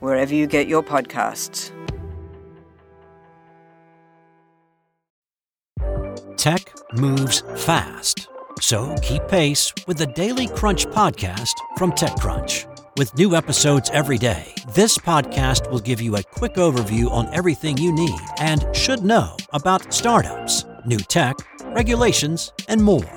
wherever you get your podcasts. Tech moves fast. So keep pace with the Daily Crunch podcast from TechCrunch. With new episodes every day, this podcast will give you a quick overview on everything you need and should know about startups, new tech, regulations, and more.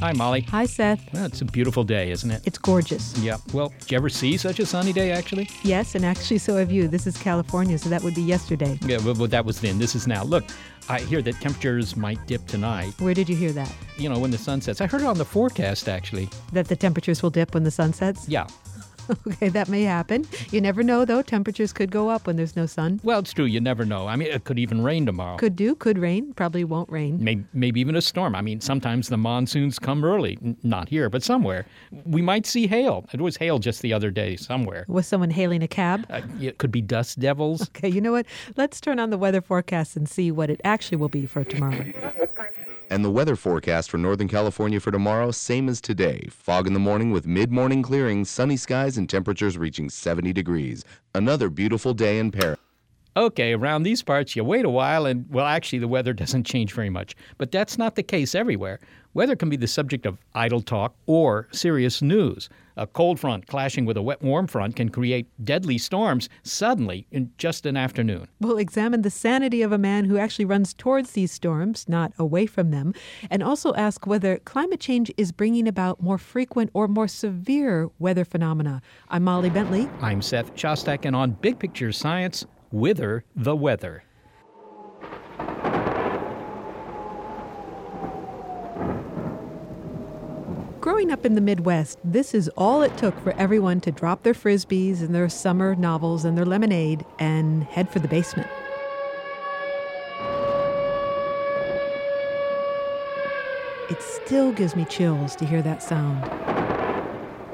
Hi, Molly. Hi, Seth. Well, it's a beautiful day, isn't it? It's gorgeous. Yeah. Well, did you ever see such a sunny day, actually? Yes, and actually, so have you. This is California, so that would be yesterday. Yeah, well, well, that was then. This is now. Look, I hear that temperatures might dip tonight. Where did you hear that? You know, when the sun sets. I heard it on the forecast, actually. That the temperatures will dip when the sun sets? Yeah. okay, that may happen. You never know, though. Temperatures could go up when there's no sun. Well, it's true. You never know. I mean, it could even rain tomorrow. Could do, could rain. Probably won't rain. Maybe, maybe even a storm. I mean, sometimes the monsoons come early. N- Not here, but somewhere. We might see hail. It was hail just the other day somewhere. Was someone hailing a cab? Uh, it could be dust devils. Okay, you know what? Let's turn on the weather forecast and see what it actually will be for tomorrow. And the weather forecast for Northern California for tomorrow, same as today. Fog in the morning with mid morning clearing, sunny skies, and temperatures reaching 70 degrees. Another beautiful day in Paris. Okay, around these parts, you wait a while, and well, actually, the weather doesn't change very much. But that's not the case everywhere. Weather can be the subject of idle talk or serious news. A cold front clashing with a wet warm front can create deadly storms suddenly in just an afternoon. We'll examine the sanity of a man who actually runs towards these storms, not away from them, and also ask whether climate change is bringing about more frequent or more severe weather phenomena. I'm Molly Bentley. I'm Seth Shostak, and on Big Picture Science, Whither the Weather. Growing up in the Midwest, this is all it took for everyone to drop their frisbees and their summer novels and their lemonade and head for the basement. It still gives me chills to hear that sound.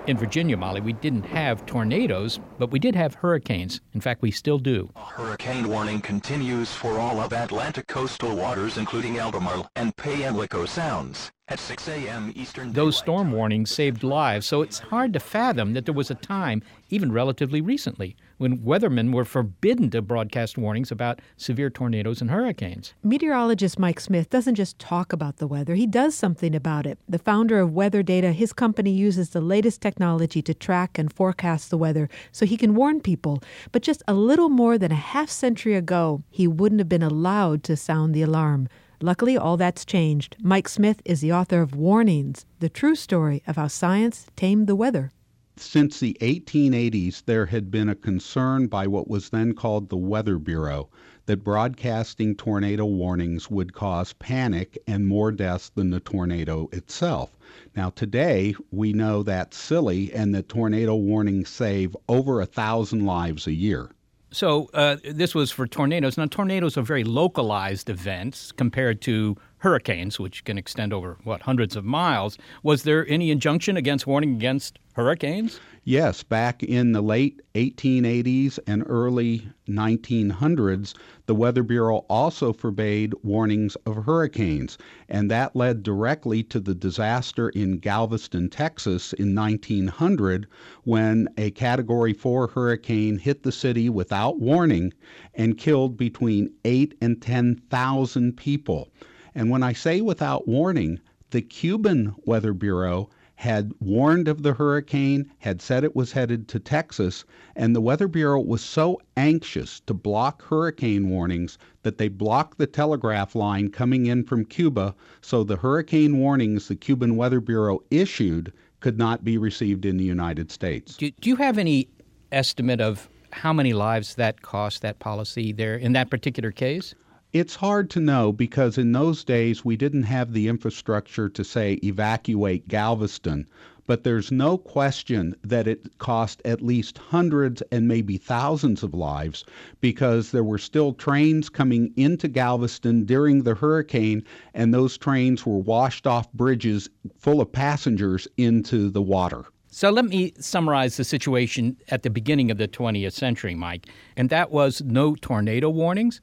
In Virginia, Molly, we didn't have tornadoes, but we did have hurricanes. In fact, we still do. Hurricane warning continues for all of Atlantic coastal waters, including Albemarle and Pamlico Sounds. At 6 a.m. Eastern Those storm warnings saved lives, so it's hard to fathom that there was a time, even relatively recently, when weathermen were forbidden to broadcast warnings about severe tornadoes and hurricanes. Meteorologist Mike Smith doesn't just talk about the weather, he does something about it. The founder of WeatherData, his company uses the latest technology to track and forecast the weather so he can warn people. But just a little more than a half century ago, he wouldn't have been allowed to sound the alarm. Luckily, all that's changed. Mike Smith is the author of Warnings, the true story of how science tamed the weather. Since the 1880s, there had been a concern by what was then called the Weather Bureau that broadcasting tornado warnings would cause panic and more deaths than the tornado itself. Now, today, we know that's silly and that tornado warnings save over a thousand lives a year. So uh, this was for tornadoes. Now, tornadoes are very localized events compared to hurricanes, which can extend over, what, hundreds of miles. Was there any injunction against warning against hurricanes? Yes, back in the late 1880s and early 1900s, the Weather Bureau also forbade warnings of hurricanes, and that led directly to the disaster in Galveston, Texas in 1900 when a Category 4 hurricane hit the city without warning and killed between 8 and 10,000 people. And when I say without warning, the Cuban Weather Bureau had warned of the hurricane, had said it was headed to Texas, and the Weather Bureau was so anxious to block hurricane warnings that they blocked the telegraph line coming in from Cuba so the hurricane warnings the Cuban Weather Bureau issued could not be received in the United States. Do, do you have any estimate of how many lives that cost that policy there in that particular case? It's hard to know because in those days we didn't have the infrastructure to say evacuate Galveston, but there's no question that it cost at least hundreds and maybe thousands of lives because there were still trains coming into Galveston during the hurricane, and those trains were washed off bridges full of passengers into the water. So let me summarize the situation at the beginning of the 20th century, Mike. And that was no tornado warnings,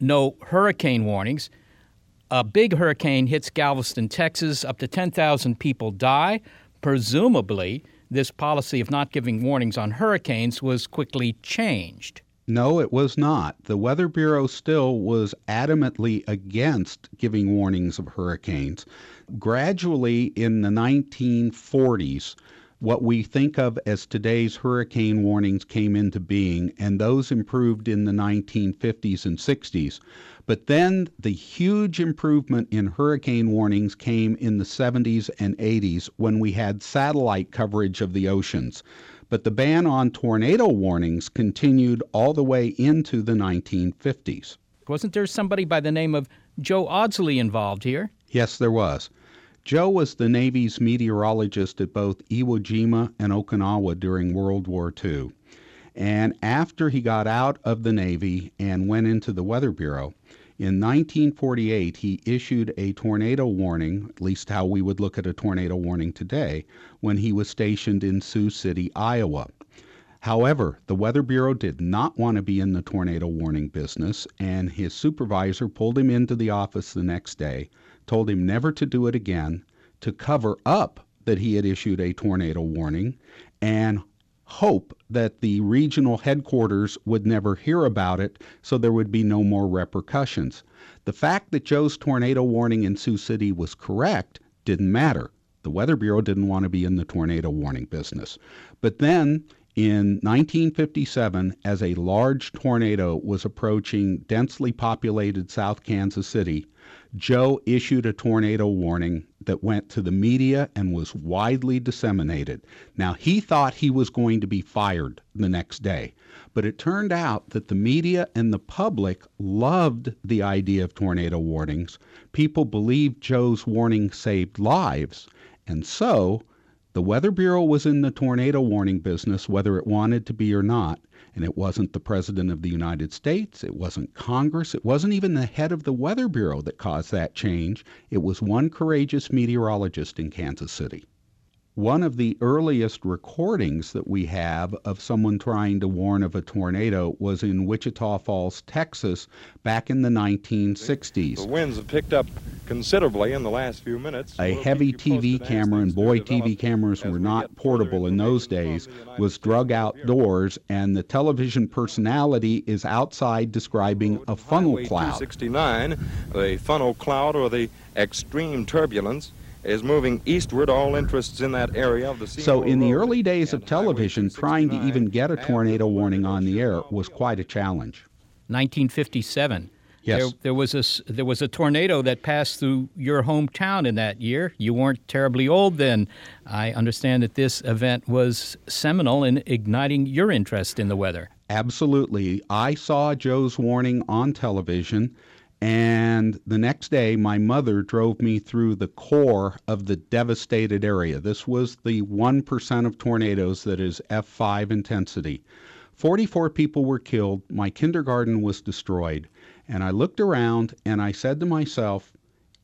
no hurricane warnings. A big hurricane hits Galveston, Texas. Up to 10,000 people die. Presumably, this policy of not giving warnings on hurricanes was quickly changed. No, it was not. The Weather Bureau still was adamantly against giving warnings of hurricanes. Gradually, in the 1940s, what we think of as today's hurricane warnings came into being, and those improved in the 1950s and 60s. But then the huge improvement in hurricane warnings came in the 70s and 80s when we had satellite coverage of the oceans. But the ban on tornado warnings continued all the way into the 1950s. Wasn't there somebody by the name of Joe Audsley involved here? Yes, there was. Joe was the Navy's meteorologist at both Iwo Jima and Okinawa during World War II. And after he got out of the Navy and went into the Weather Bureau, in 1948 he issued a tornado warning, at least how we would look at a tornado warning today, when he was stationed in Sioux City, Iowa. However, the Weather Bureau did not want to be in the tornado warning business, and his supervisor pulled him into the office the next day told him never to do it again, to cover up that he had issued a tornado warning, and hope that the regional headquarters would never hear about it so there would be no more repercussions. The fact that Joe's tornado warning in Sioux City was correct didn't matter. The Weather Bureau didn't want to be in the tornado warning business. But then in 1957, as a large tornado was approaching densely populated South Kansas City, Joe issued a tornado warning that went to the media and was widely disseminated. Now, he thought he was going to be fired the next day, but it turned out that the media and the public loved the idea of tornado warnings. People believed Joe's warning saved lives, and so the Weather Bureau was in the tornado warning business, whether it wanted to be or not, and it wasn't the President of the United States, it wasn't Congress, it wasn't even the head of the Weather Bureau that caused that change. It was one courageous meteorologist in Kansas City one of the earliest recordings that we have of someone trying to warn of a tornado was in Wichita Falls, Texas, back in the 1960s. The winds have picked up considerably in the last few minutes. A we'll heavy TV camera, and boy, TV cameras were not portable in those days, was drug outdoors, and the television personality is outside describing a funnel cloud. 269, the funnel cloud or the extreme turbulence is moving eastward. All interests in that area of the sea. So, in the early days of television, trying to even get a tornado warning on the air was quite a challenge. 1957. Yes. There, there, was a there was a tornado that passed through your hometown in that year. You weren't terribly old then. I understand that this event was seminal in igniting your interest in the weather. Absolutely. I saw Joe's warning on television. And the next day, my mother drove me through the core of the devastated area. This was the 1% of tornadoes that is F5 intensity. 44 people were killed. My kindergarten was destroyed. And I looked around and I said to myself,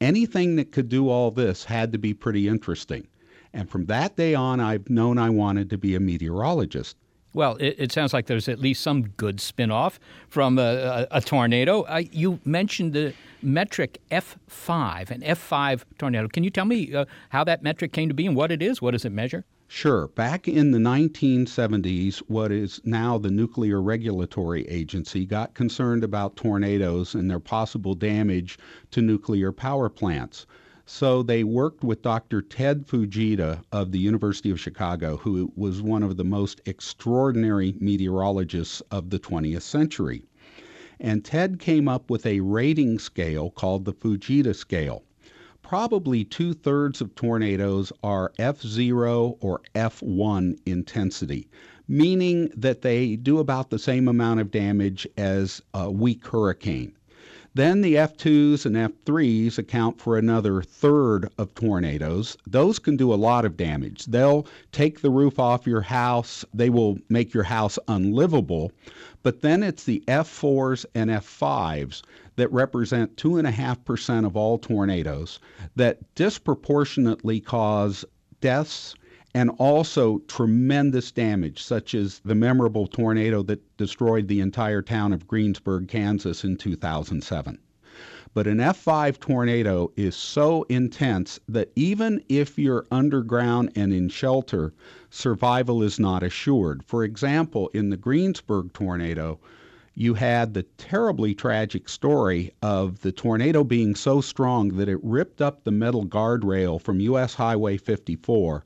anything that could do all this had to be pretty interesting. And from that day on, I've known I wanted to be a meteorologist. Well, it, it, sounds like there's at least some good spin-off from a, a, a tornado. you mentioned the metric F5, an F5 tornado. Can you tell me uh, how that metric came to be and what it is? What does it measure? Sure. Back in the 1970s, what is now the Nuclear Regulatory Agency got concerned about tornadoes and their possible damage to nuclear power plants. So they worked with Dr. Ted Fujita of the University of Chicago, who was one of the most extraordinary meteorologists of the 20th century. And Ted came up with a rating scale called the Fujita scale. Probably two thirds of tornadoes are F0 or F1 intensity, meaning that they do about the same amount of damage as a weak hurricane. Then the F2s and F3s account for another third of tornadoes. Those can do a lot of damage. They'll take the roof off your house, they will make your house unlivable. But then it's the F4s and F5s that represent 2.5% of all tornadoes that disproportionately cause deaths and also tremendous damage, such as the memorable tornado that destroyed the entire town of Greensburg, Kansas in 2007. But an F5 tornado is so intense that even if you're underground and in shelter, survival is not assured. For example, in the Greensburg tornado, you had the terribly tragic story of the tornado being so strong that it ripped up the metal guardrail from US Highway 54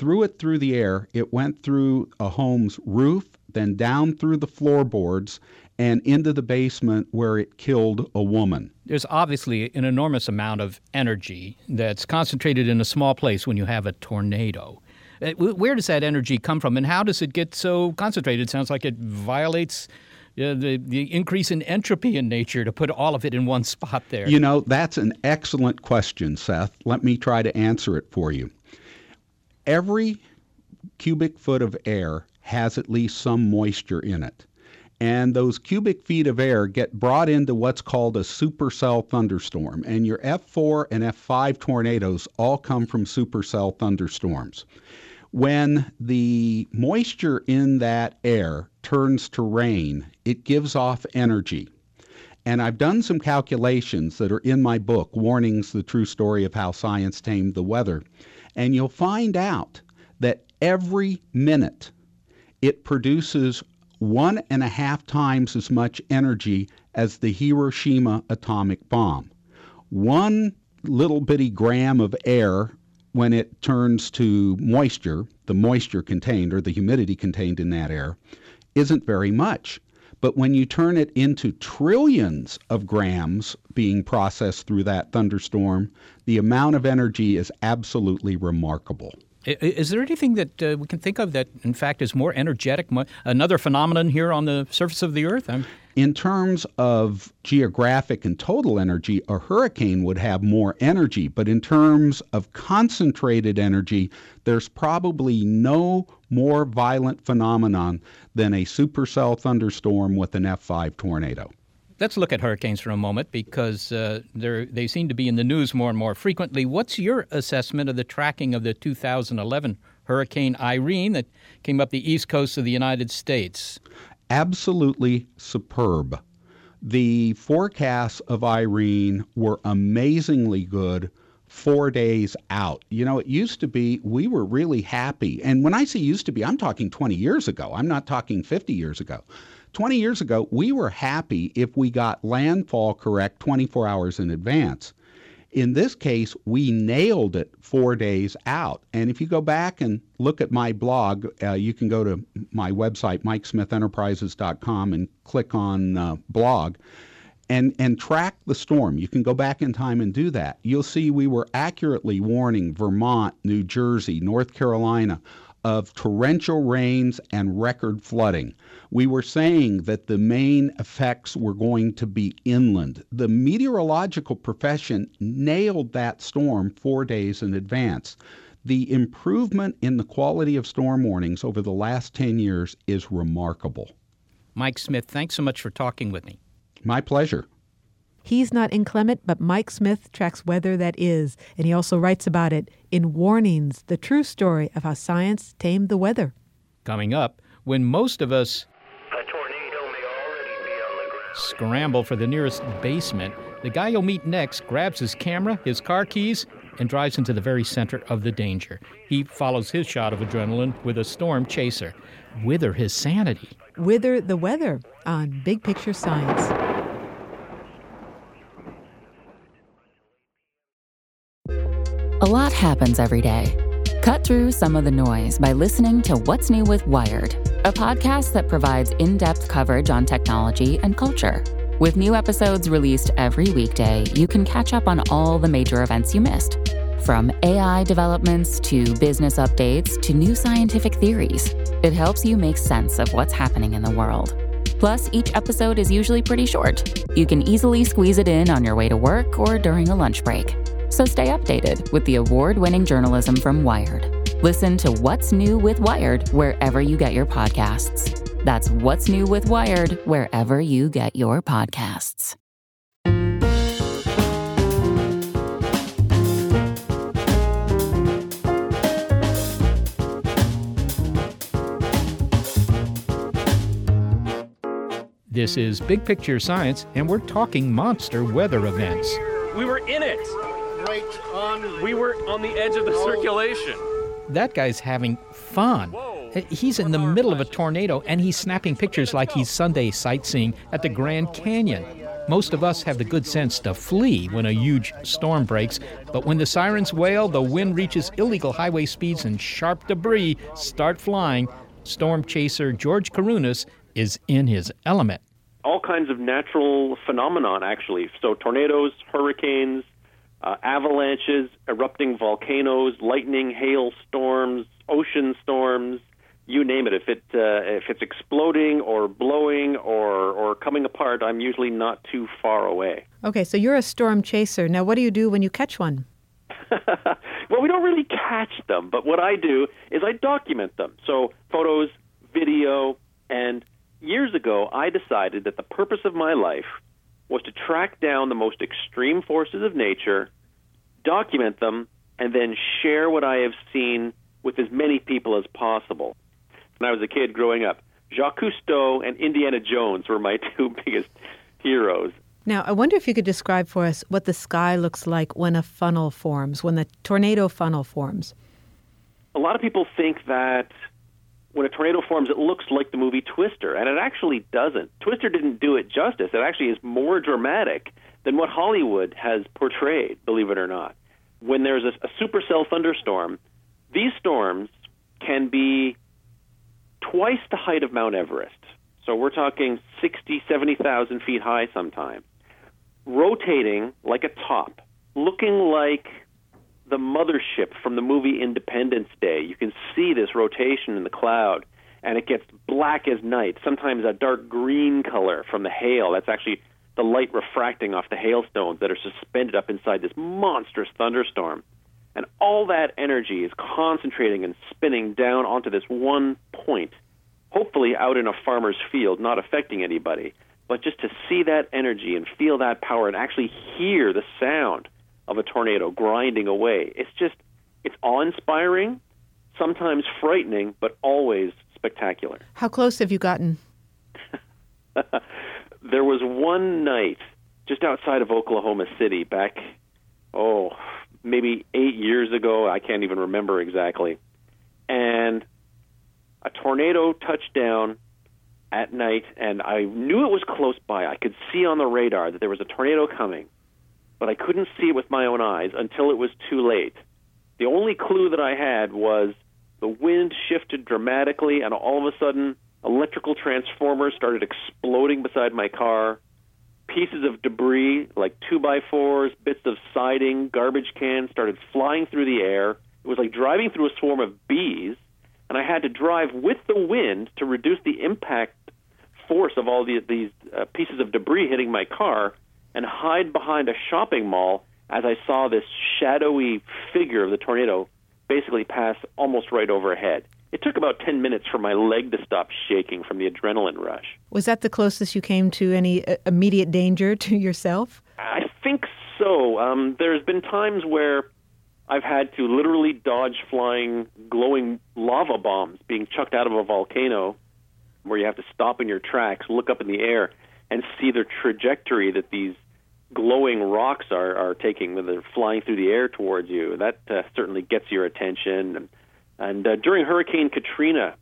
threw it through the air. It went through a home's roof, then down through the floorboards and into the basement where it killed a woman. There's obviously an enormous amount of energy that's concentrated in a small place when you have a tornado. Uh, where does that energy come from, and how does it get so concentrated? It sounds like it violates uh, the, the increase in entropy in nature to put all of it in one spot there. You know, that's an excellent question, Seth. Let me try to answer it for you every cubic foot of air has at least some moisture in it. And those cubic feet of air get brought into what's called a supercell thunderstorm. And your F4 and F5 tornadoes all come from supercell thunderstorms. When the moisture in that air turns to rain, it gives off energy. And I've done some calculations that are in my book, Warnings The True Story of How Science Tamed the Weather and you'll find out that every minute it produces one and a half times as much energy as the Hiroshima atomic bomb. One little bitty gram of air, when it turns to moisture, the moisture contained or the humidity contained in that air, isn't very much. But when you turn it into trillions of grams being processed through that thunderstorm, the amount of energy is absolutely remarkable. Is there anything that uh, we can think of that, in fact, is more energetic? Another phenomenon here on the surface of the Earth? I'm... In terms of geographic and total energy, a hurricane would have more energy. But in terms of concentrated energy, there's probably no more violent phenomenon than a supercell thunderstorm with an F5 tornado. Let's look at hurricanes for a moment because uh, they seem to be in the news more and more frequently. What's your assessment of the tracking of the 2011 Hurricane Irene that came up the east coast of the United States? Absolutely superb. The forecasts of Irene were amazingly good four days out. You know, it used to be we were really happy. And when I say used to be, I'm talking 20 years ago. I'm not talking 50 years ago. 20 years ago, we were happy if we got landfall correct 24 hours in advance. In this case, we nailed it four days out. And if you go back and look at my blog, uh, you can go to my website, mikesmithenterprises.com, and click on uh, blog and, and track the storm. You can go back in time and do that. You'll see we were accurately warning Vermont, New Jersey, North Carolina of torrential rains and record flooding. We were saying that the main effects were going to be inland. The meteorological profession nailed that storm four days in advance. The improvement in the quality of storm warnings over the last 10 years is remarkable. Mike Smith, thanks so much for talking with me. My pleasure. He's not inclement, but Mike Smith tracks weather that is, and he also writes about it in Warnings, the true story of how science tamed the weather. Coming up, when most of us scramble for the nearest basement, the guy you'll meet next grabs his camera, his car keys, and drives into the very center of the danger. He follows his shot of adrenaline with a storm chaser. Whither his sanity. Whither the weather on Big Picture Science. A lot happens every day. Cut through some of the noise by listening to What's New with Wired, a podcast that provides in depth coverage on technology and culture. With new episodes released every weekday, you can catch up on all the major events you missed. From AI developments to business updates to new scientific theories. It helps you make sense of what's happening in the world. Plus, each episode is usually pretty short. You can easily squeeze it in on your way to work or during a lunch break. So stay updated with the award winning journalism from Wired. Listen to What's New with Wired wherever you get your podcasts. That's What's New with Wired wherever you get your podcasts. This is Big Picture Science, and we're talking monster weather events. We were in it. Right on. We were on the edge of the circulation. That guy's having fun. He's in the middle of a tornado and he's snapping pictures like he's Sunday sightseeing at the Grand Canyon. Most of us have the good sense to flee when a huge storm breaks, but when the sirens wail, the wind reaches illegal highway speeds, and sharp debris start flying, storm chaser George Kourounis is in his element. All kinds of natural phenomenon, actually. So tornadoes, hurricanes, uh, avalanches, erupting volcanoes, lightning, hail storms, ocean storms, you name it. If it uh, if it's exploding or blowing or or coming apart, I'm usually not too far away. Okay, so you're a storm chaser. Now, what do you do when you catch one? well, we don't really catch them, but what I do is I document them. So photos, video, and years ago, I decided that the purpose of my life was to track down the most extreme forces of nature, document them, and then share what I have seen with as many people as possible. When I was a kid growing up, Jacques Cousteau and Indiana Jones were my two biggest heroes. Now, I wonder if you could describe for us what the sky looks like when a funnel forms, when the tornado funnel forms. A lot of people think that when a tornado forms, it looks like the movie Twister, and it actually doesn't. Twister didn't do it justice. It actually is more dramatic than what Hollywood has portrayed, believe it or not. When there's a, a supercell thunderstorm, these storms can be twice the height of Mount Everest. So we're talking 60, 70,000 feet high sometimes, rotating like a top, looking like the mothership from the movie Independence Day. You can see this rotation in the cloud, and it gets black as night, sometimes a dark green color from the hail. That's actually the light refracting off the hailstones that are suspended up inside this monstrous thunderstorm. And all that energy is concentrating and spinning down onto this one point, hopefully out in a farmer's field, not affecting anybody. But just to see that energy and feel that power and actually hear the sound of a tornado grinding away. It's just, it's awe inspiring, sometimes frightening, but always spectacular. How close have you gotten? there was one night just outside of Oklahoma City back, oh, maybe eight years ago. I can't even remember exactly. And a tornado touched down at night, and I knew it was close by. I could see on the radar that there was a tornado coming but I couldn't see it with my own eyes until it was too late. The only clue that I had was the wind shifted dramatically, and all of a sudden, electrical transformers started exploding beside my car. Pieces of debris, like two by fours, bits of siding, garbage cans, started flying through the air. It was like driving through a swarm of bees, and I had to drive with the wind to reduce the impact force of all the, these uh, pieces of debris hitting my car and hide behind a shopping mall as I saw this shadowy figure of the tornado basically pass almost right overhead. It took about 10 minutes for my leg to stop shaking from the adrenaline rush. Was that the closest you came to any uh, immediate danger to yourself? I think so. Um, there's been times where I've had to literally dodge flying glowing lava bombs being chucked out of a volcano where you have to stop in your tracks, look up in the air, and see the trajectory that these glowing rocks are, are taking when they're flying through the air towards you. That uh, certainly gets your attention. And, uh, during Hurricane Katrina,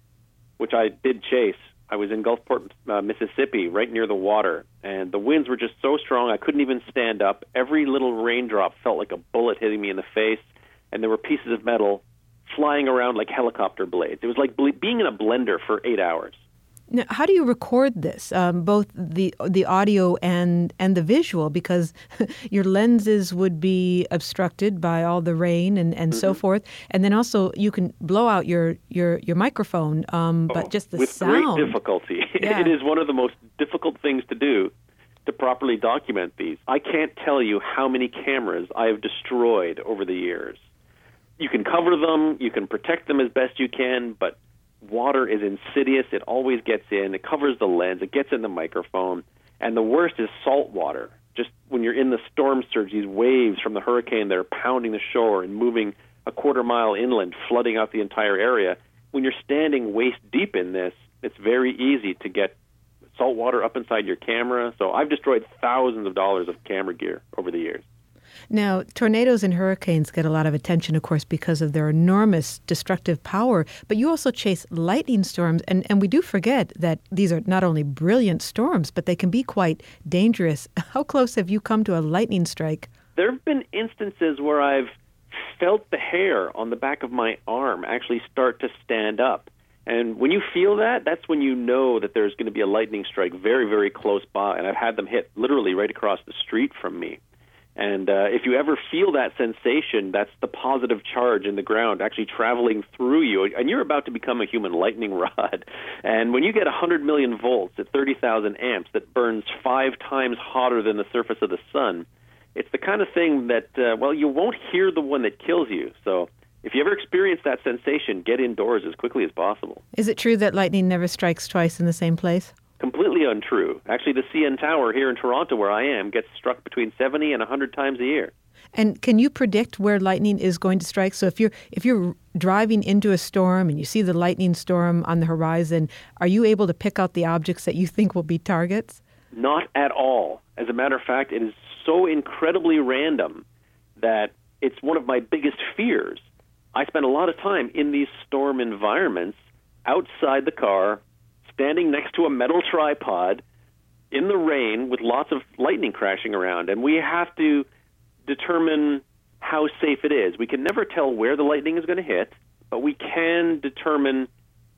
which I did chase, I was in Gulfport, uh, Mississippi, right near the water, and the winds were just so strong I couldn't even stand up. Every little raindrop felt like a bullet hitting me in the face, and there were pieces of metal flying around like helicopter blades. It was like ble- being in a blender for eight hours. Now, how do you record this, um, both the the audio and and the visual? Because your lenses would be obstructed by all the rain and, and so Mm-hmm. forth, and then also you can blow out your your your microphone, um, but just the Oh, with sound. great difficulty. Yeah. it is one of the most difficult things to do to properly document these. I can't tell you how many cameras I have destroyed over the years. You can cover them, you can protect them as best you can, but water is insidious. It always gets in. It covers the lens. It gets in the microphone. And the worst is salt water. Just when you're in the storm surge, these waves from the hurricane that are pounding the shore and moving a quarter mile inland, flooding out the entire area. When you're standing waist deep in this, it's very easy to get salt water up inside your camera. So I've destroyed thousands of dollars of camera gear over the years. Now, tornadoes and hurricanes get a lot of attention, of course, because of their enormous destructive power. But you also chase lightning storms, and, and we do forget that these are not only brilliant storms, but they can be quite dangerous. How close have you come to a lightning strike? There have been instances where I've felt the hair on the back of my arm actually start to stand up. And when you feel that, that's when you know that there's going to be a lightning strike very, very close by. And I've had them hit literally right across the street from me. And uh, if you ever feel that sensation, that's the positive charge in the ground actually traveling through you, and you're about to become a human lightning rod. And when you get 100 million volts at 30,000 amps that burns five times hotter than the surface of the sun, it's the kind of thing that, uh, well, you won't hear the one that kills you. So if you ever experience that sensation, get indoors as quickly as possible. Is it true that lightning never strikes twice in the same place? Completely untrue. Actually, the CN Tower here in Toronto, where I am, gets struck between 70 and 100 times a year. And can you predict where lightning is going to strike? So if you're if you're driving into a storm and you see the lightning storm on the horizon, are you able to pick out the objects that you think will be targets? Not at all. As a matter of fact, it is so incredibly random that it's one of my biggest fears. I spend a lot of time in these storm environments outside the car, standing next to a metal tripod in the rain with lots of lightning crashing around. And we have to determine how safe it is. We can never tell where the lightning is going to hit, but we can determine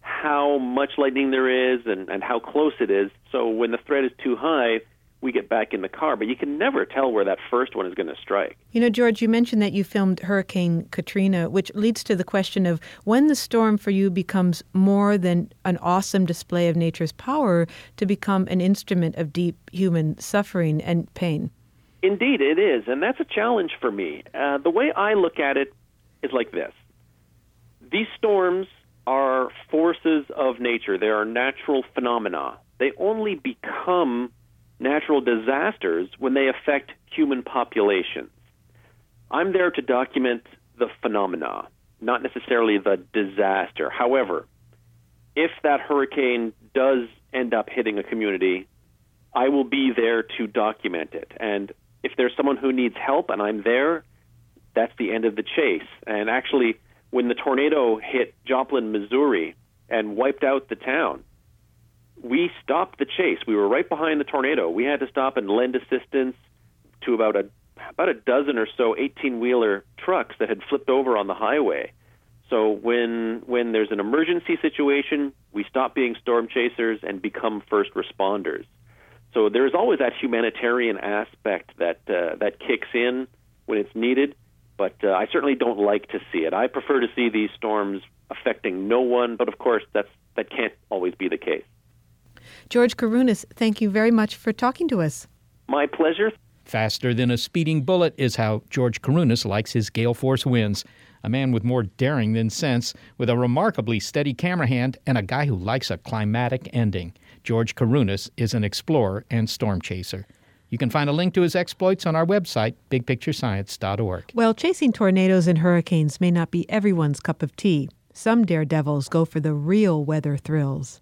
how much lightning there is and, and how close it is. So when the threat is too high, we get back in the car. But you can never tell where that first one is going to strike. You know, George, you mentioned that you filmed Hurricane Katrina, which leads to the question of when the storm for you becomes more than an awesome display of nature's power to become an instrument of deep human suffering and pain. Indeed, it is. And that's a challenge for me. Uh, the way I look at it is like this these storms are forces of nature, they are natural phenomena. They only become natural disasters when they affect human populations. I'm there to document the phenomena, not necessarily the disaster. However, if that hurricane does end up hitting a community, I will be there to document it. And if there's someone who needs help and I'm there, that's the end of the chase. And actually, when the tornado hit Joplin, Missouri, and wiped out the town, we stopped the chase. We were right behind the tornado. We had to stop and lend assistance to about a about a dozen or so 18-wheeler trucks that had flipped over on the highway. So when when there's an emergency situation, we stop being storm chasers and become first responders. So there's always that humanitarian aspect that uh, that kicks in when it's needed, but uh, I certainly don't like to see it. I prefer to see these storms affecting no one, but of course that's that can't always be the case. George Kourounis, thank you very much for talking to us. My pleasure. Faster than a speeding bullet is how George Kourounis likes his gale force winds. A man with more daring than sense, with a remarkably steady camera hand, and a guy who likes a climatic ending. George Kourounis is an explorer and storm chaser. You can find a link to his exploits on our website, bigpicturescience.org. Well, chasing tornadoes and hurricanes may not be everyone's cup of tea. Some daredevils go for the real weather thrills.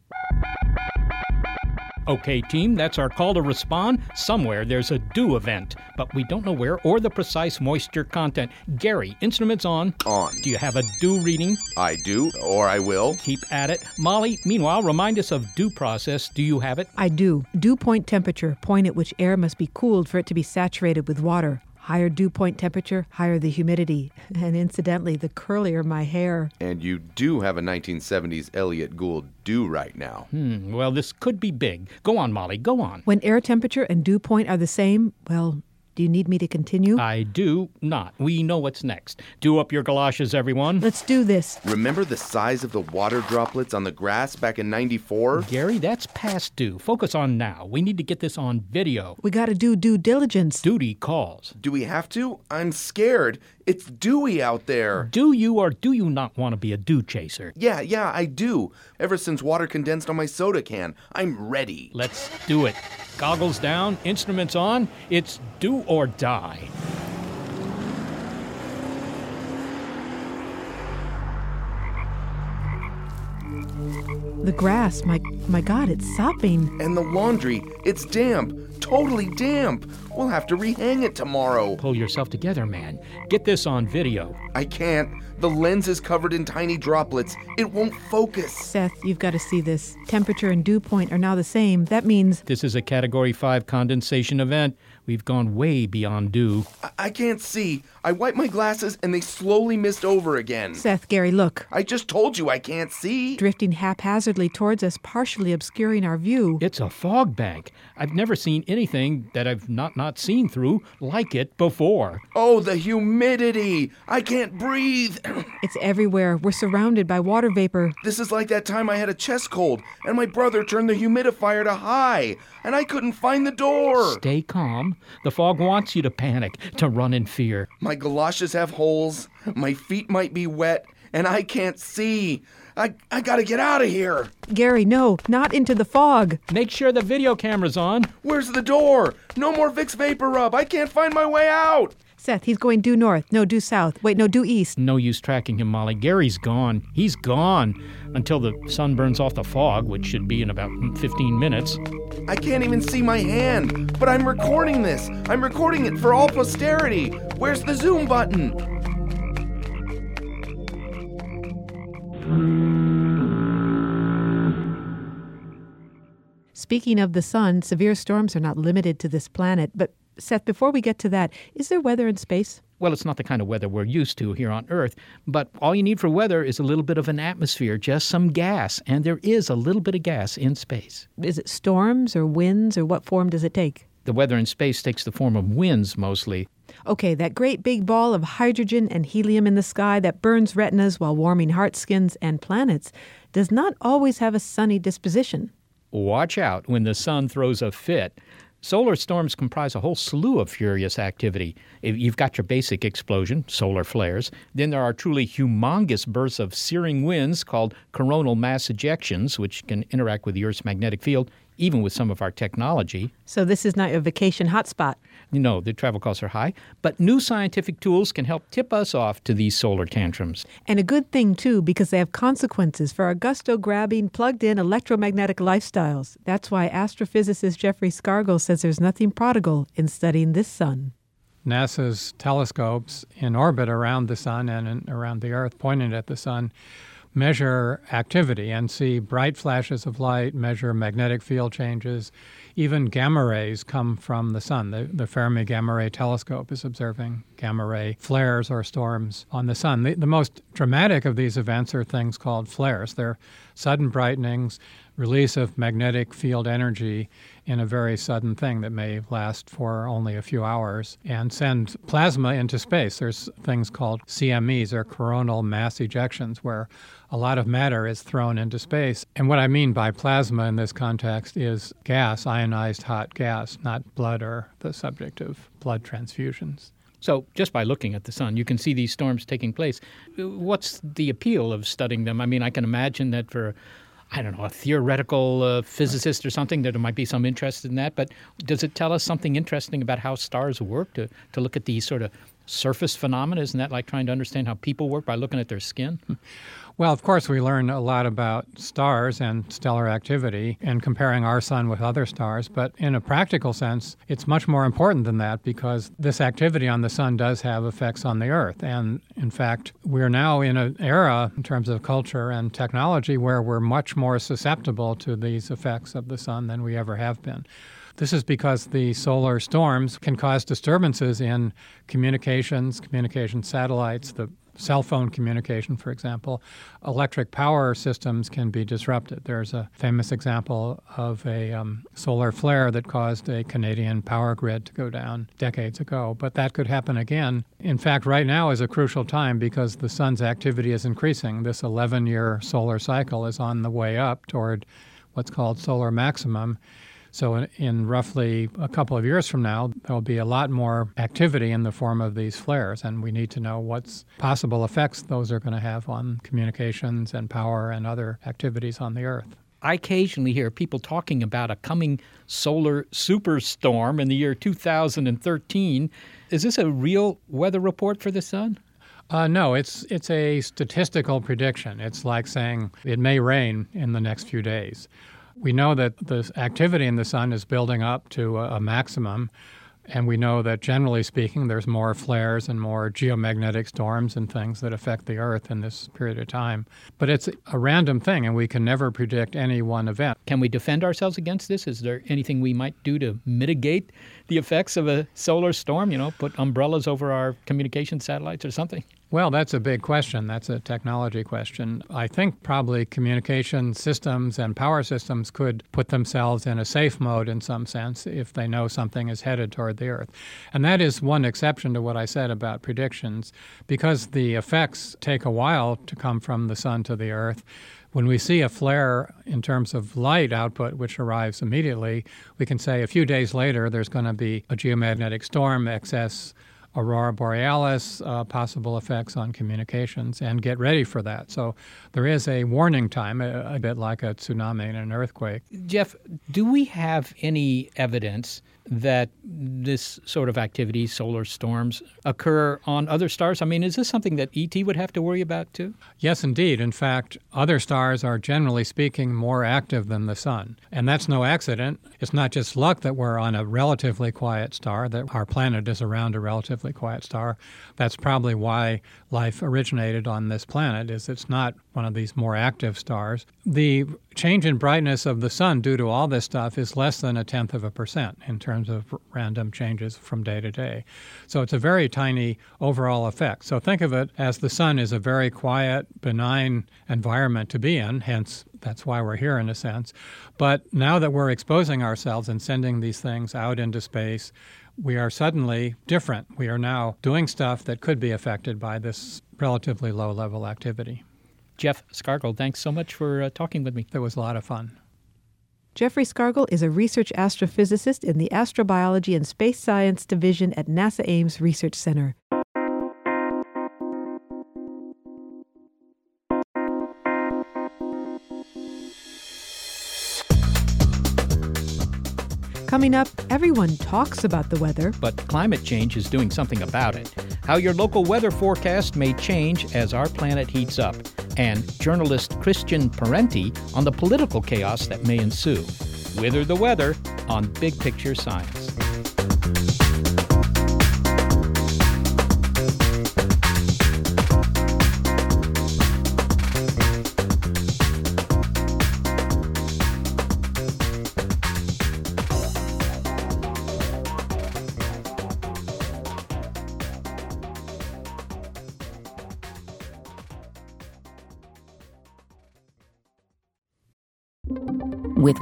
Okay, team, that's our call to respond. Somewhere there's a dew event, but we don't know where or the precise moisture content. Gary, instruments on. On. Do you have a dew reading? I do, or I will. Keep at it. Molly, meanwhile, remind us of dew process. Do you have it? I do. Dew point temperature, point at which air must be cooled for it to be saturated with water. Higher dew point temperature, higher the humidity. And incidentally, the curlier my hair. And you do have a 1970s Elliott Gould do right now. Hmm, well, this could be big. Go on, Molly, go on. When air temperature and dew point are the same, well, do you need me to continue? I do not. We know what's next. Do up your galoshes, everyone. Let's do this. Remember the size of the water droplets on the grass back in 94? Gary, that's past due. Focus on now. We need to get this on video. We gotta do due diligence. Duty calls. Do we have to? I'm scared. It's dewy out there. Do you or do you not want to be a dew chaser? Yeah, yeah, I do. Ever since water condensed on my soda can, I'm ready. Let's do it. Goggles down, instruments on. It's do or die. The grass, my my god, it's sopping. And the laundry, it's damp. Totally damp. We'll have to rehang it tomorrow. Pull yourself together, man. Get this on video. I can't. The lens is covered in tiny droplets. It won't focus. Seth, you've got to see this. Temperature and dew point are now the same. That means This is a Category 5 condensation event. We've gone way beyond dew. I, I can't see. I wiped my glasses and they slowly mist over again. Seth, Gary, look. I just told you I can't see. Drifting haphazardly towards us, partially obscuring our view. It's a fog bank. I've never seen anything that I've not not seen through like it before. Oh, the humidity! I can't breathe. It's everywhere. We're surrounded by water vapor. This is like that time I had a chest cold and my brother turned the humidifier to high and I couldn't find the door. Stay calm. The fog wants you to panic, to run in fear. My galoshes have holes, my feet might be wet, and I can't see. I, I gotta get out of here. Gary, no, not into the fog. Make sure the video camera's on. Where's the door? No more Vicks VapoRub. I can't find my way out. Seth, he's going due north. No, due south. Wait, no, due east. No use tracking him, Molly. Gary's gone. He's gone until the sun burns off the fog, which should be in about 15 minutes. I can't even see my hand, but I'm recording this. I'm recording it for all posterity. Where's the zoom button? Speaking of the sun, severe storms are not limited to this planet. But, Seth, before we get to that, is there weather in space? Well, it's not the kind of weather we're used to here on Earth, but all you need for weather is a little bit of an atmosphere, just some gas, and there is a little bit of gas in space. Is it storms or winds, or what form does it take? The weather in space takes the form of winds mostly. Okay, that great big ball of hydrogen and helium in the sky that burns retinas while warming heart skins and planets does not always have a sunny disposition. Watch out when the sun throws a fit. Solar storms comprise a whole slew of furious activity. You've got your basic explosion, solar flares, then there are truly humongous bursts of searing winds called coronal mass ejections, which can interact with the Earth's magnetic field, even with some of our technology. So, this is not a vacation hotspot. You know, the travel costs are high, but new scientific tools can help tip us off to these solar tantrums. And a good thing, too, because they have consequences for our gusto grabbing, plugged in electromagnetic lifestyles. That's why astrophysicist Jeffrey Scargle says there's nothing prodigal in studying this sun. NASA's telescopes in orbit around the sun and in, around the Earth, pointed at the sun, measure activity and see bright flashes of light, measure magnetic field changes. Even gamma rays come from the sun. The, the Fermi Gamma Ray Telescope is observing gamma ray flares or storms on the sun. The, the most dramatic of these events are things called flares. They're sudden brightenings, release of magnetic field energy in a very sudden thing that may last for only a few hours and send plasma into space. There's things called CMEs or coronal mass ejections where a lot of matter is thrown into space. And what I mean by plasma in this context is gas, ionized hot gas, not blood or the subject of blood transfusions. So, just by looking at the sun, you can see these storms taking place. What's the appeal of studying them? I mean, I can imagine that for I don't know, a theoretical uh, physicist or something, there might be some interest in that. But does it tell us something interesting about how stars work to, to look at these sort of surface phenomena? Isn't that like trying to understand how people work by looking at their skin? Well, of course, we learn a lot about stars and stellar activity and comparing our sun with other stars, but in a practical sense, it's much more important than that because this activity on the sun does have effects on the Earth. And in fact, we're now in an era in terms of culture and technology where we're much more susceptible to these effects of the sun than we ever have been. This is because the solar storms can cause disturbances in communications, communication satellites, the cell phone communication, for example, electric power systems can be disrupted. There's a famous example of a um, solar flare that caused a Canadian power grid to go down decades ago, but that could happen again. In fact, right now is a crucial time because the sun's activity is increasing. This 11 year solar cycle is on the way up toward what's called solar maximum. So, in, in, roughly a couple of years from now, there'll be a lot more activity in the form of these flares, and we need to know what's possible effects those are going to have on communications and power and other activities on the Earth. I occasionally hear people talking about a coming solar superstorm in the year 2013. Is this a real weather report for the sun? Uh, no, it's it's a statistical prediction. It's like saying it may rain in the next few days. We know that the activity in the sun is building up to a, a maximum, and we know that generally speaking, there's more flares and more geomagnetic storms and things that affect the Earth in this period of time. But it's a random thing, and we can never predict any one event. Can we defend ourselves against this? Is there anything we might do to mitigate the effects of a solar storm? You know, put umbrellas over our communication satellites or something? Well, that's a big question. That's a technology question. I think probably communication systems and power systems could put themselves in a safe mode in some sense if they know something is headed toward the Earth. And that is one exception to what I said about predictions. Because the effects take a while to come from the sun to the Earth, when we see a flare in terms of light output, which arrives immediately, we can say a few days later there's going to be a geomagnetic storm, excess aurora borealis, uh, possible effects on communications, and get ready for that. So there is a warning time, a, a bit like a tsunami and an earthquake. Jeff, do we have any evidence that this sort of activity, solar storms, occur on other stars? I mean, is this something that ET would have to worry about too? Yes, indeed. In fact, other stars are generally speaking more active than the sun. And that's no accident. It's not just luck that we're on a relatively quiet star, that our planet is around a relatively quiet star. That's probably why life originated on this planet is it's not one of these more active stars. The change in brightness of the sun due to all this stuff is less than a tenth of a percent in terms of random changes from day to day. So it's a very tiny overall effect. So think of it as the sun is a very quiet, benign environment to be in, hence that's why we're here in a sense. But now that we're exposing ourselves and sending these things out into space, we are suddenly different. We are now doing stuff that could be affected by this relatively low level activity. Jeff Scargle, thanks so much for uh, talking with me. It was a lot of fun. Jeffrey Scargle is a research astrophysicist in the Astrobiology and Space Science Division at NASA Ames Research Center. Coming up, everyone talks about the weather. But climate change is doing something about it. How your local weather forecast may change as our planet heats up. And journalist Christian Parenti on the political chaos that may ensue. Whither the weather on Big Picture Science.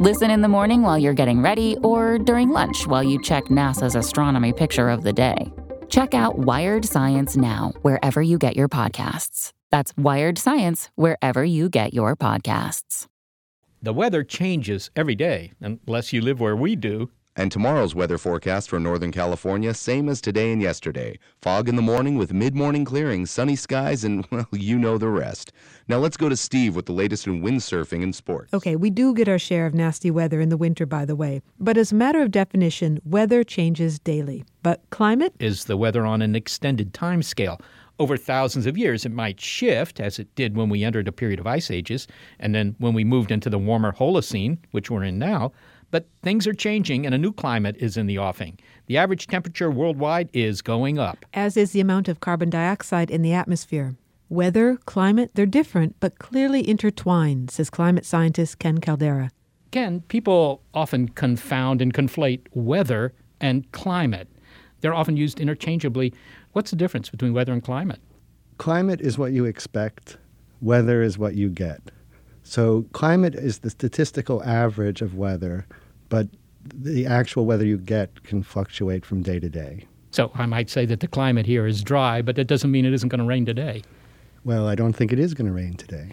Listen in the morning while you're getting ready or during lunch while you check NASA's astronomy picture of the day. Check out Wired Science now, wherever you get your podcasts. That's Wired Science, wherever you get your podcasts. The weather changes every day, unless you live where we do. And tomorrow's weather forecast for Northern California, same as today and yesterday. Fog in the morning with mid morning clearing, sunny skies, and, well, you know the rest. Now let's go to Steve with the latest in windsurfing and sports. Okay, we do get our share of nasty weather in the winter, by the way. But as a matter of definition, weather changes daily. But climate? Is the weather on an extended time scale. Over thousands of years, it might shift, as it did when we entered a period of ice ages, and then when we moved into the warmer Holocene, which we're in now. But things are changing, and a new climate is in the offing. The average temperature worldwide is going up. As is the amount of carbon dioxide in the atmosphere. Weather, climate, they're different, but clearly intertwined, says climate scientist Ken Caldeira. Ken, people often confound and conflate weather and climate. They're often used interchangeably. What's the difference between weather and climate? Climate is what you expect, weather is what you get. So, climate is the statistical average of weather, but the actual weather you get can fluctuate from day to day. So, I might say that the climate here is dry, but that doesn't mean it isn't going to rain today. Well, I don't think it is going to rain today.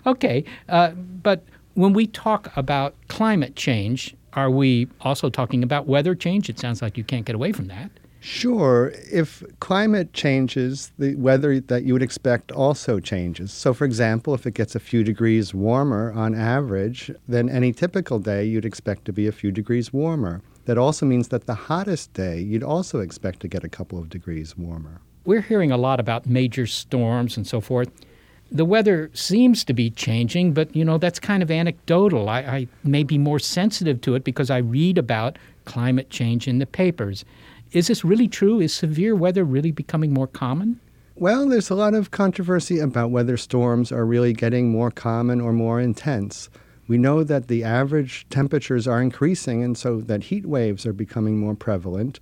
okay, uh, but when we talk about climate change, are we also talking about weather change? It sounds like you can't get away from that. Sure. If climate changes, the weather that you would expect also changes. So, for example, if it gets a few degrees warmer on average, then any typical day you'd expect to be a few degrees warmer. That also means that the hottest day you'd also expect to get a couple of degrees warmer. We're hearing a lot about major storms and so forth. The weather seems to be changing, but you know that's kind of anecdotal. I, I may be more sensitive to it because I read about climate change in the papers. Is this really true? Is severe weather really becoming more common? Well, there's a lot of controversy about whether storms are really getting more common or more intense. We know that the average temperatures are increasing, and so that heat waves are becoming more prevalent.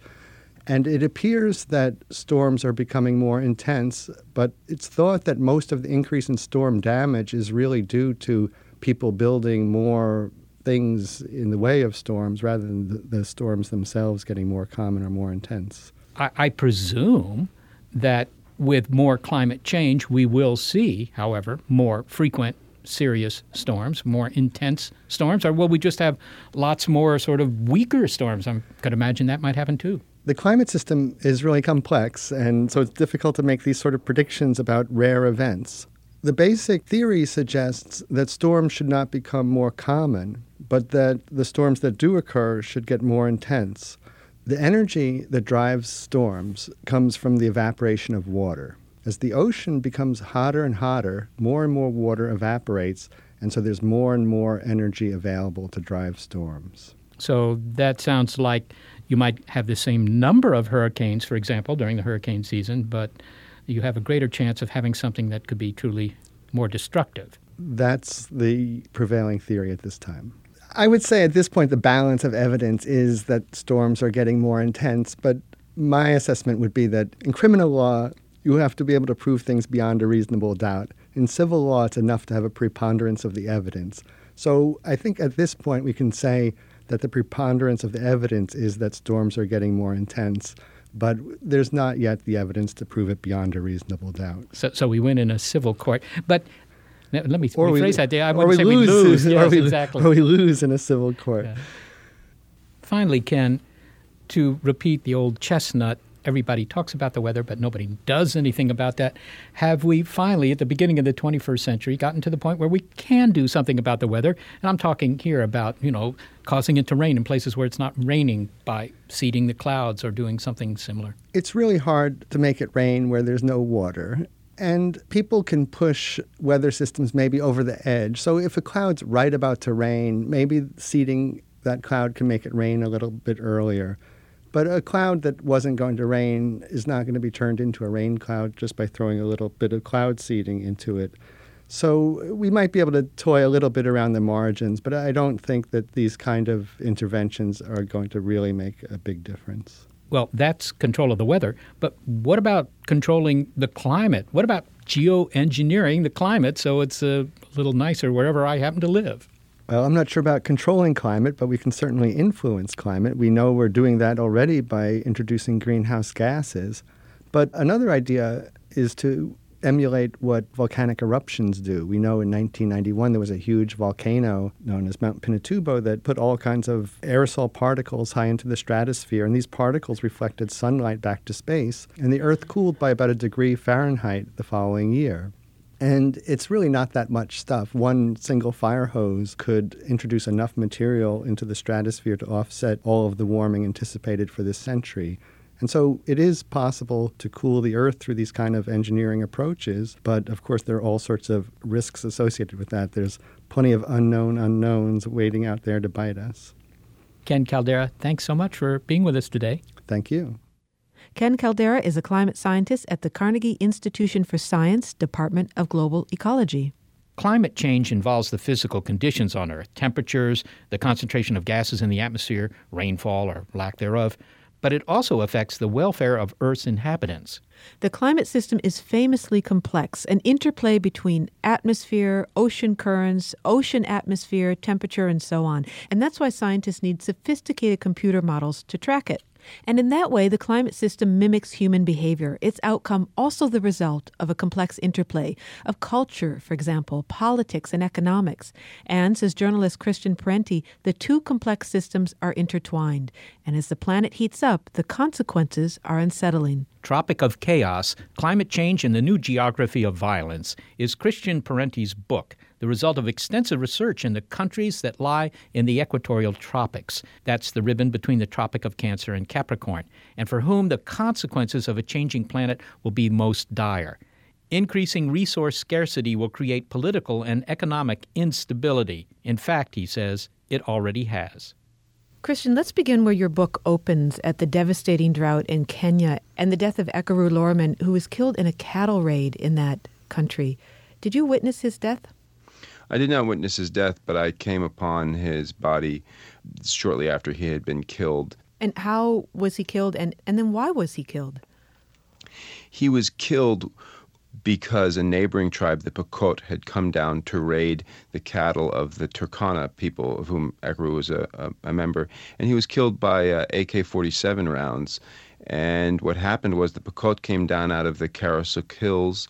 And it appears that storms are becoming more intense, but it's thought that most of the increase in storm damage is really due to people building more things in the way of storms rather than the, the storms themselves getting more common or more intense. I, I presume that with more climate change, we will see, however, more frequent serious storms, more intense storms, or will we just have lots more sort of weaker storms? I could imagine that might happen too. The climate system is really complex, and so it's difficult to make these sort of predictions about rare events. The basic theory suggests that storms should not become more common, but that the storms that do occur should get more intense. The energy that drives storms comes from the evaporation of water. As the ocean becomes hotter and hotter, more and more water evaporates, and so there's more and more energy available to drive storms. So that sounds like you might have the same number of hurricanes, for example, during the hurricane season, but you have a greater chance of having something that could be truly more destructive. That's the prevailing theory at this time. I would say at this point the balance of evidence is that storms are getting more intense, but my assessment would be that in criminal law, you have to be able to prove things beyond a reasonable doubt. In civil law, it's enough to have a preponderance of the evidence. So I think at this point we can say that the preponderance of the evidence is that storms are getting more intense but there's not yet the evidence to prove it beyond a reasonable doubt. So, so we win in a civil court. But let me or rephrase we, that. Day. I or wouldn't we say lose, we lose. Yes, or we, exactly. Or we lose in a civil court. Yeah. Finally, Ken, to repeat the old chestnut, everybody talks about the weather, but nobody does anything about that. Have we finally, at the beginning of the 21st century, gotten to the point where we can do something about the weather? And I'm talking here about, you know, causing it to rain in places where it's not raining by seeding the clouds or doing something similar. It's really hard to make it rain where there's no water. And people can push weather systems maybe over the edge. So if a cloud's right about to rain, maybe seeding that cloud can make it rain a little bit earlier. But a cloud that wasn't going to rain is not going to be turned into a rain cloud just by throwing a little bit of cloud seeding into it. So we might be able to toy a little bit around the margins, but I don't think that these kind of interventions are going to really make a big difference. Well, that's control of the weather, but what about controlling the climate? What about geoengineering the climate so it's a little nicer wherever I happen to live? Well, I'm not sure about controlling climate, but we can certainly influence climate. We know we're doing that already by introducing greenhouse gases. But another idea is to emulate what volcanic eruptions do. We know in 1991 there was a huge volcano known as Mount Pinatubo that put all kinds of aerosol particles high into the stratosphere, and these particles reflected sunlight back to space, and the Earth cooled by about a degree Fahrenheit the following year. And it's really not that much stuff. One single fire hose could introduce enough material into the stratosphere to offset all of the warming anticipated for this century. And so it is possible to cool the Earth through these kind of engineering approaches, but of course there are all sorts of risks associated with that. There's plenty of unknown unknowns waiting out there to bite us. Ken Caldeira, thanks so much for being with us today. Thank you. Ken Caldeira is a climate scientist at the Carnegie Institution for Science, Department of Global Ecology. Climate change involves the physical conditions on Earth temperatures, the concentration of gases in the atmosphere, rainfall or lack thereof but it also affects the welfare of Earth's inhabitants. The climate system is famously complex, an interplay between atmosphere, ocean currents, ocean atmosphere, temperature, and so on. And that's why scientists need sophisticated computer models to track it. And in that way, the climate system mimics human behavior, its outcome also the result of a complex interplay of culture, for example, politics and economics. And, says journalist Christian Parenti, the two complex systems are intertwined. And as the planet heats up, the consequences are unsettling. Tropic of Chaos Climate Change and the New Geography of Violence is Christian Parenti's book the result of extensive research in the countries that lie in the equatorial tropics. That's the ribbon between the Tropic of Cancer and Capricorn, and for whom the consequences of a changing planet will be most dire. Increasing resource scarcity will create political and economic instability. In fact, he says, it already has. Christian, let's begin where your book opens at the devastating drought in Kenya and the death of Ekuru Lorman, who was killed in a cattle raid in that country. Did you witness his death? I did not witness his death, but I came upon his body shortly after he had been killed. And how was he killed? And, and then why was he killed? He was killed because a neighboring tribe, the Pokot, had come down to raid the cattle of the Turkana people, of whom Ekuru was a, a, a member. And he was killed by uh, AK 47 rounds. And what happened was the Pokot came down out of the Karasuk Hills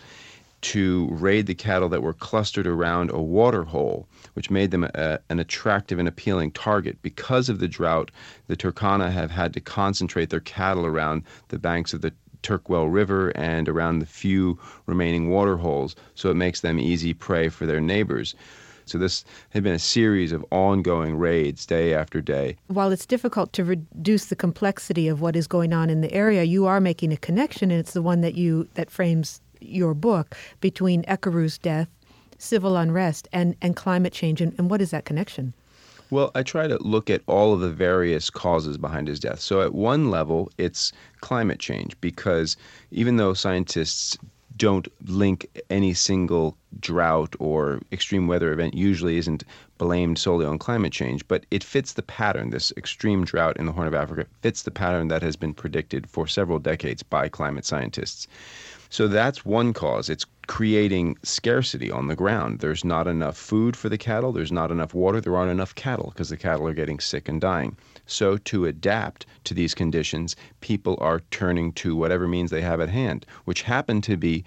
to raid the cattle that were clustered around a water hole, which made them a, an attractive and appealing target. Because of the drought, the Turkana have had to concentrate their cattle around the banks of the Turkwell River and around the few remaining water holes, so it makes them easy prey for their neighbors. So this had been a series of ongoing raids day after day. While it's difficult to reduce the complexity of what is going on in the area, you are making a connection, and it's the one that you that frames your book between Ekuru's death, civil unrest, and, and climate change. And, and what is that connection? Well, I try to look at all of the various causes behind his death. So, at one level, it's climate change, because even though scientists don't link any single drought or extreme weather event usually isn't blamed solely on climate change, but it fits the pattern. This extreme drought in the Horn of Africa fits the pattern that has been predicted for several decades by climate scientists. So that's one cause. It's creating scarcity on the ground. There's not enough food for the cattle, there's not enough water, there aren't enough cattle because the cattle are getting sick and dying. So, to adapt to these conditions, people are turning to whatever means they have at hand, which happen to be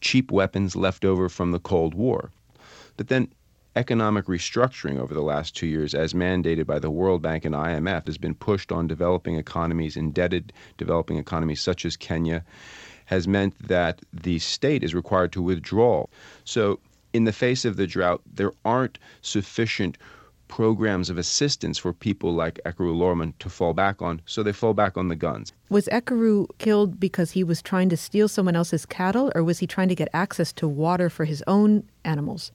cheap weapons left over from the Cold War. But then economic restructuring over the last two years, as mandated by the World Bank and IMF, has been pushed on developing economies, indebted developing economies such as Kenya has meant that the state is required to withdraw. So, in the face of the drought, there aren't sufficient programs of assistance for people like Ekuru Lorman to fall back on, so they fall back on the guns. Was Ekuru killed because he was trying to steal someone else's cattle, or was he trying to get access to water for his own animals?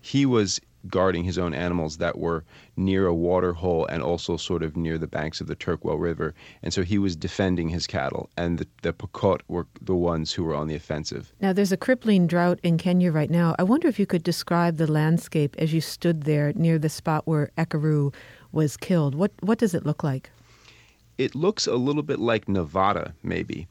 He was guarding his own animals that were near a water hole and also sort of near the banks of the Turkwell River. And so he was defending his cattle, and the, the Pokot were the ones who were on the offensive. Now, there's a crippling drought in Kenya right now. I wonder if you could describe the landscape as you stood there near the spot where Ekuru was killed. What, what does it look like? It looks a little bit like Nevada, maybe.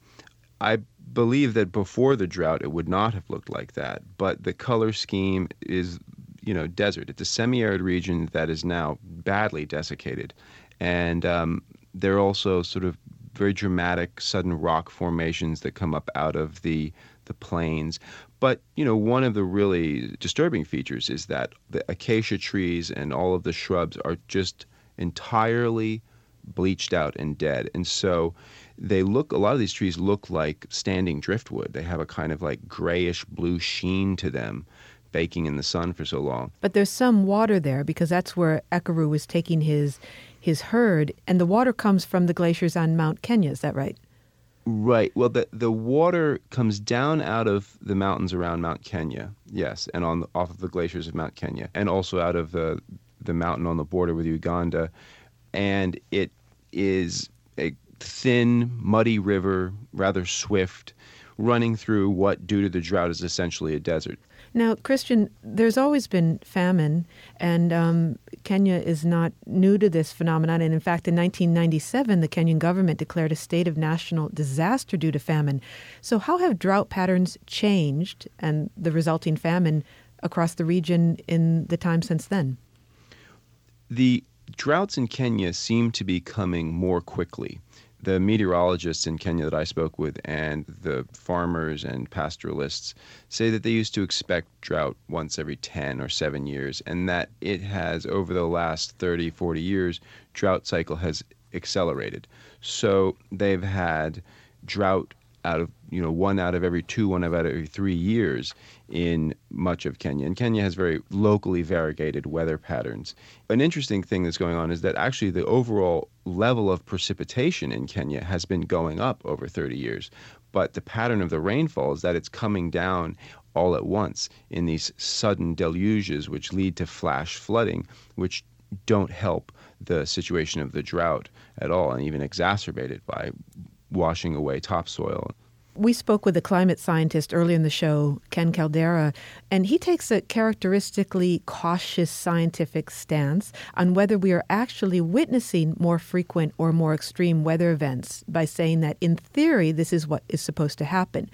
I believe that before the drought it would not have looked like that, but the color scheme is you know desert. It's a semi-arid region that is now badly desiccated, and um, there are also sort of very dramatic sudden rock formations that come up out of the the plains. But, you know, one of the really disturbing features is that the acacia trees and all of the shrubs are just entirely bleached out and dead. And so they look, a lot of these trees look like standing driftwood. They have a kind of like grayish blue sheen to them, baking in the sun for so long. But there's some water there because that's where Ekuru was taking his his herd, and the water comes from the glaciers on Mount Kenya. Is that right? Right. Well, the the water comes down out of the mountains around Mount Kenya, yes, and on the, off of the glaciers of Mount Kenya, and also out of the the mountain on the border with Uganda, and it is a thin, muddy river, rather swift, running through what, due to the drought, is essentially a desert. Now, Christian, there's always been famine, and um, Kenya is not new to this phenomenon. And in fact, in 1997, the Kenyan government declared a state of national disaster due to famine. So, how have drought patterns changed and the resulting famine across the region in the time since then? The droughts in Kenya seem to be coming more quickly the meteorologists in Kenya that I spoke with and the farmers and pastoralists say that they used to expect drought once every 10 or 7 years and that it has over the last 30 40 years drought cycle has accelerated. So they've had drought out of you know one out of every two, one out of every three years in much of Kenya. And Kenya has very locally variegated weather patterns. An interesting thing that's going on is that actually the overall level of precipitation in Kenya has been going up over 30 years. But the pattern of the rainfall is that it's coming down all at once in these sudden deluges, which lead to flash flooding, which don't help the situation of the drought at all and even exacerbate it by washing away topsoil. We spoke with a climate scientist earlier in the show, Ken Caldeira, and he takes a characteristically cautious scientific stance on whether we are actually witnessing more frequent or more extreme weather events by saying that, in theory, this is what is supposed to happen.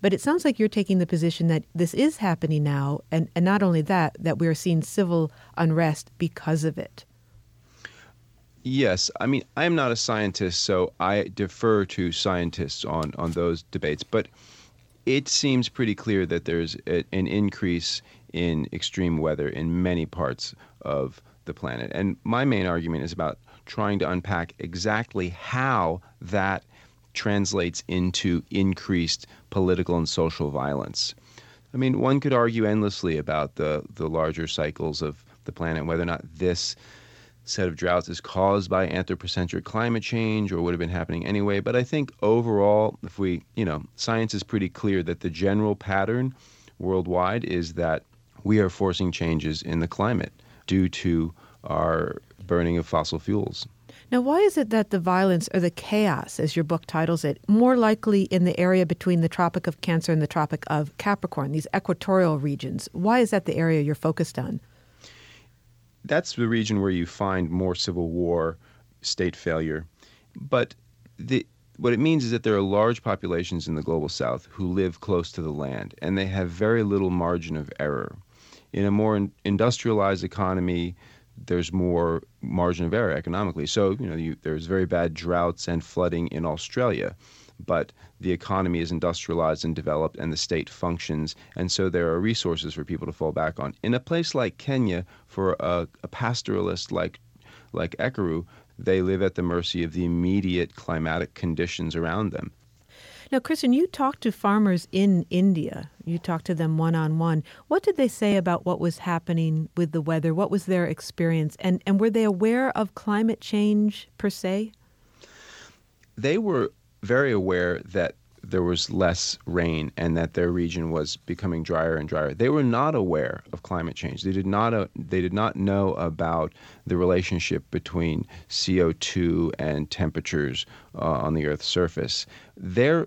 But it sounds like you're taking the position that this is happening now, and, and not only that, that we are seeing civil unrest because of it. Yes, I mean I am not a scientist, so I defer to scientists on on those debates. But it seems pretty clear that there's a, an increase in extreme weather in many parts of the planet, and my main argument is about trying to unpack exactly how that translates into increased political and social violence. I mean, one could argue endlessly about the the larger cycles of the planet, whether or not this set of droughts is caused by anthropocentric climate change or would have been happening anyway. But I think overall, if we, you know, science is pretty clear that the general pattern worldwide is that we are forcing changes in the climate due to our burning of fossil fuels. Now, why is it that the violence or the chaos, as your book titles it, more likely in the area between the Tropic of Cancer and the Tropic of Capricorn, these equatorial regions? Why is that the area you're focused on? That's the region where you find more civil war, state failure. But the, what it means is that there are large populations in the global south who live close to the land, and they have very little margin of error. In a more in, industrialized economy, there's more margin of error economically. So, you know, you, there's very bad droughts and flooding in Australia but the economy is industrialized and developed and the state functions. And so there are resources for people to fall back on. In a place like Kenya, for a, a pastoralist like, like Ekuru, they live at the mercy of the immediate climatic conditions around them. Now, Christian, you talked to farmers in India. You talked to them one on one. What did they say about what was happening with the weather? What was their experience? And, and were they aware of climate change per se? They were very aware that there was less rain and that their region was becoming drier and drier. They were not aware of climate change. They did not uh, they did not know about the relationship between CO2 and temperatures uh, on the earth's surface. Their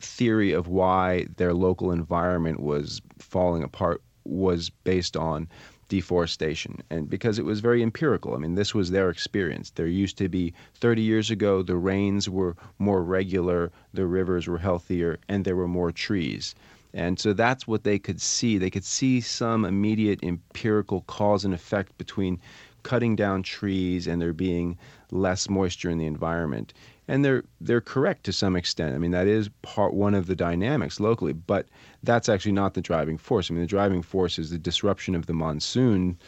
theory of why their local environment was falling apart was based on deforestation and because it was very empirical. I mean this was their experience. There used to be 30 years ago the rains were more regular the rivers were healthier and there were more trees. And so that's what they could see. They could see some immediate empirical cause and effect between cutting down trees and there being less moisture in the environment. And they're they're correct to some extent. I mean, that is part one of the dynamics locally, but that's actually not the driving force. I mean, the driving force is the disruption of the monsoon,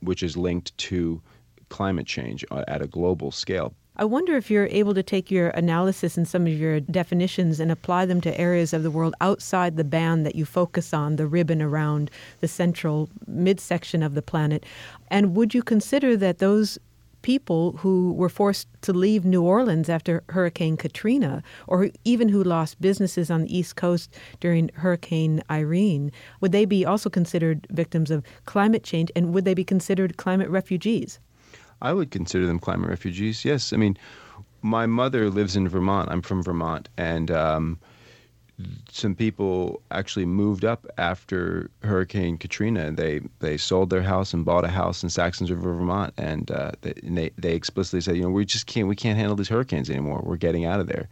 which is linked to climate change uh, at a global scale. I wonder if you're able to take your analysis and some of your definitions and apply them to areas of the world outside the band that you focus on, the ribbon around the central midsection of the planet. And would you consider that those people who were forced to leave New Orleans after Hurricane Katrina, or even who lost businesses on the East Coast during Hurricane Irene, would they be also considered victims of climate change and would they be considered climate refugees? I would consider them climate refugees. Yes, I mean, my mother lives in Vermont. I'm from Vermont, and um, some people actually moved up after Hurricane Katrina. They they sold their house and bought a house in Saxtons River, Vermont, and, uh, they, and they they explicitly said, you know, we just can't we can't handle these hurricanes anymore. We're getting out of there,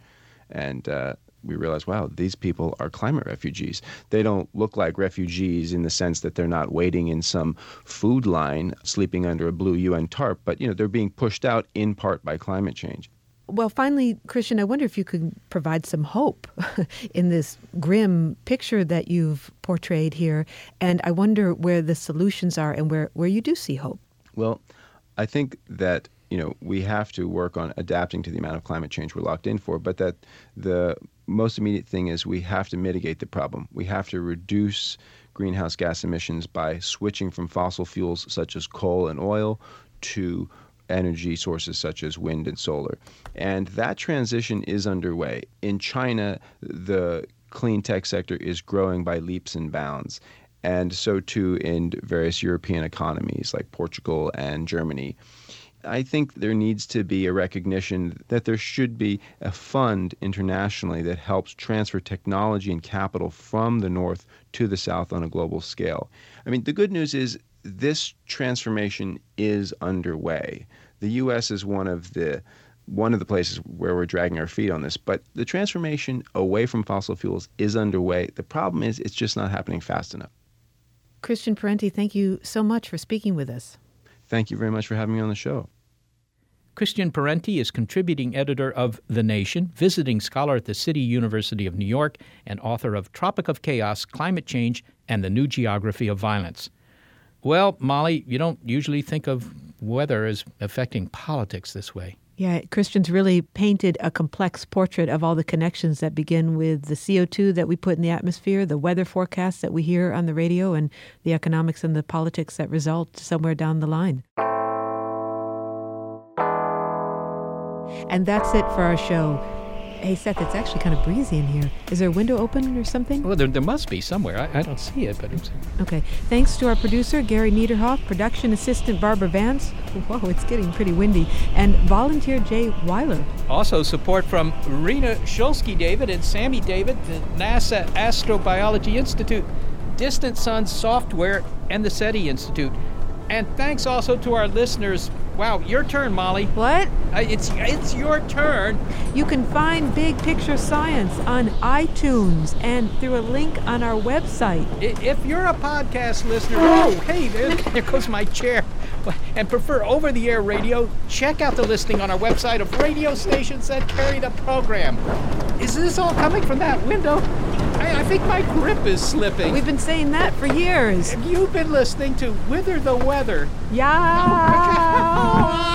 and uh, we realized, wow, these people are climate refugees. They don't look like refugees in the sense that they're not waiting in some food line, sleeping under a blue UN tarp, but you know they're being pushed out in part by climate change. Well, finally, Christian, I wonder if you could provide some hope in this grim picture that you've portrayed here, and I wonder where the solutions are and where where you do see hope. Well, I think that you know we have to work on adapting to the amount of climate change we're locked in for, but that the most immediate thing is we have to mitigate the problem. We have to reduce greenhouse gas emissions by switching from fossil fuels such as coal and oil to energy sources such as wind and solar. And that transition is underway. In China, the clean tech sector is growing by leaps and bounds. And so too in various European economies like Portugal and Germany. I think there needs to be a recognition that there should be a fund internationally that helps transfer technology and capital from the North to the South on a global scale. I mean, the good news is this transformation is underway. The U.S. is one of the one of the places where we're dragging our feet on this, but the transformation away from fossil fuels is underway. The problem is it's just not happening fast enough. Christian Parenti, thank you so much for speaking with us. Thank you very much for having me on the show. Christian Parenti is contributing editor of The Nation, visiting scholar at the City University of New York, and author of Tropic of Chaos Climate Change and the New Geography of Violence. Well, Molly, you don't usually think of weather as affecting politics this way. Yeah, Christian's really painted a complex portrait of all the connections that begin with the CO2 that we put in the atmosphere, the weather forecasts that we hear on the radio, and the economics and the politics that result somewhere down the line. And that's it for our show. Hey, Seth, it's actually kind of breezy in here. Is there a window open or something? Well, there, there must be somewhere. I, I don't see it, but it's. Okay. Thanks to our producer, Gary Niederhoff, production assistant, Barbara Vance. Whoa, it's getting pretty windy. And volunteer Jay Weiler. Also, support from Rena Shulsky David and Sammy David, the NASA Astrobiology Institute, Distant Sun Software, and the SETI Institute. And thanks also to our listeners. Wow, your turn, Molly. What? Uh, it's it's your turn. You can find Big Picture Science on iTunes and through a link on our website. If you're a podcast listener, oh, hey, there, there goes my chair, and prefer over the air radio, check out the listing on our website of radio stations that carry the program. Is this all coming from that window? I, I think my grip is slipping. We've been saying that for years. You've been listening to Whither the Weather. Yeah.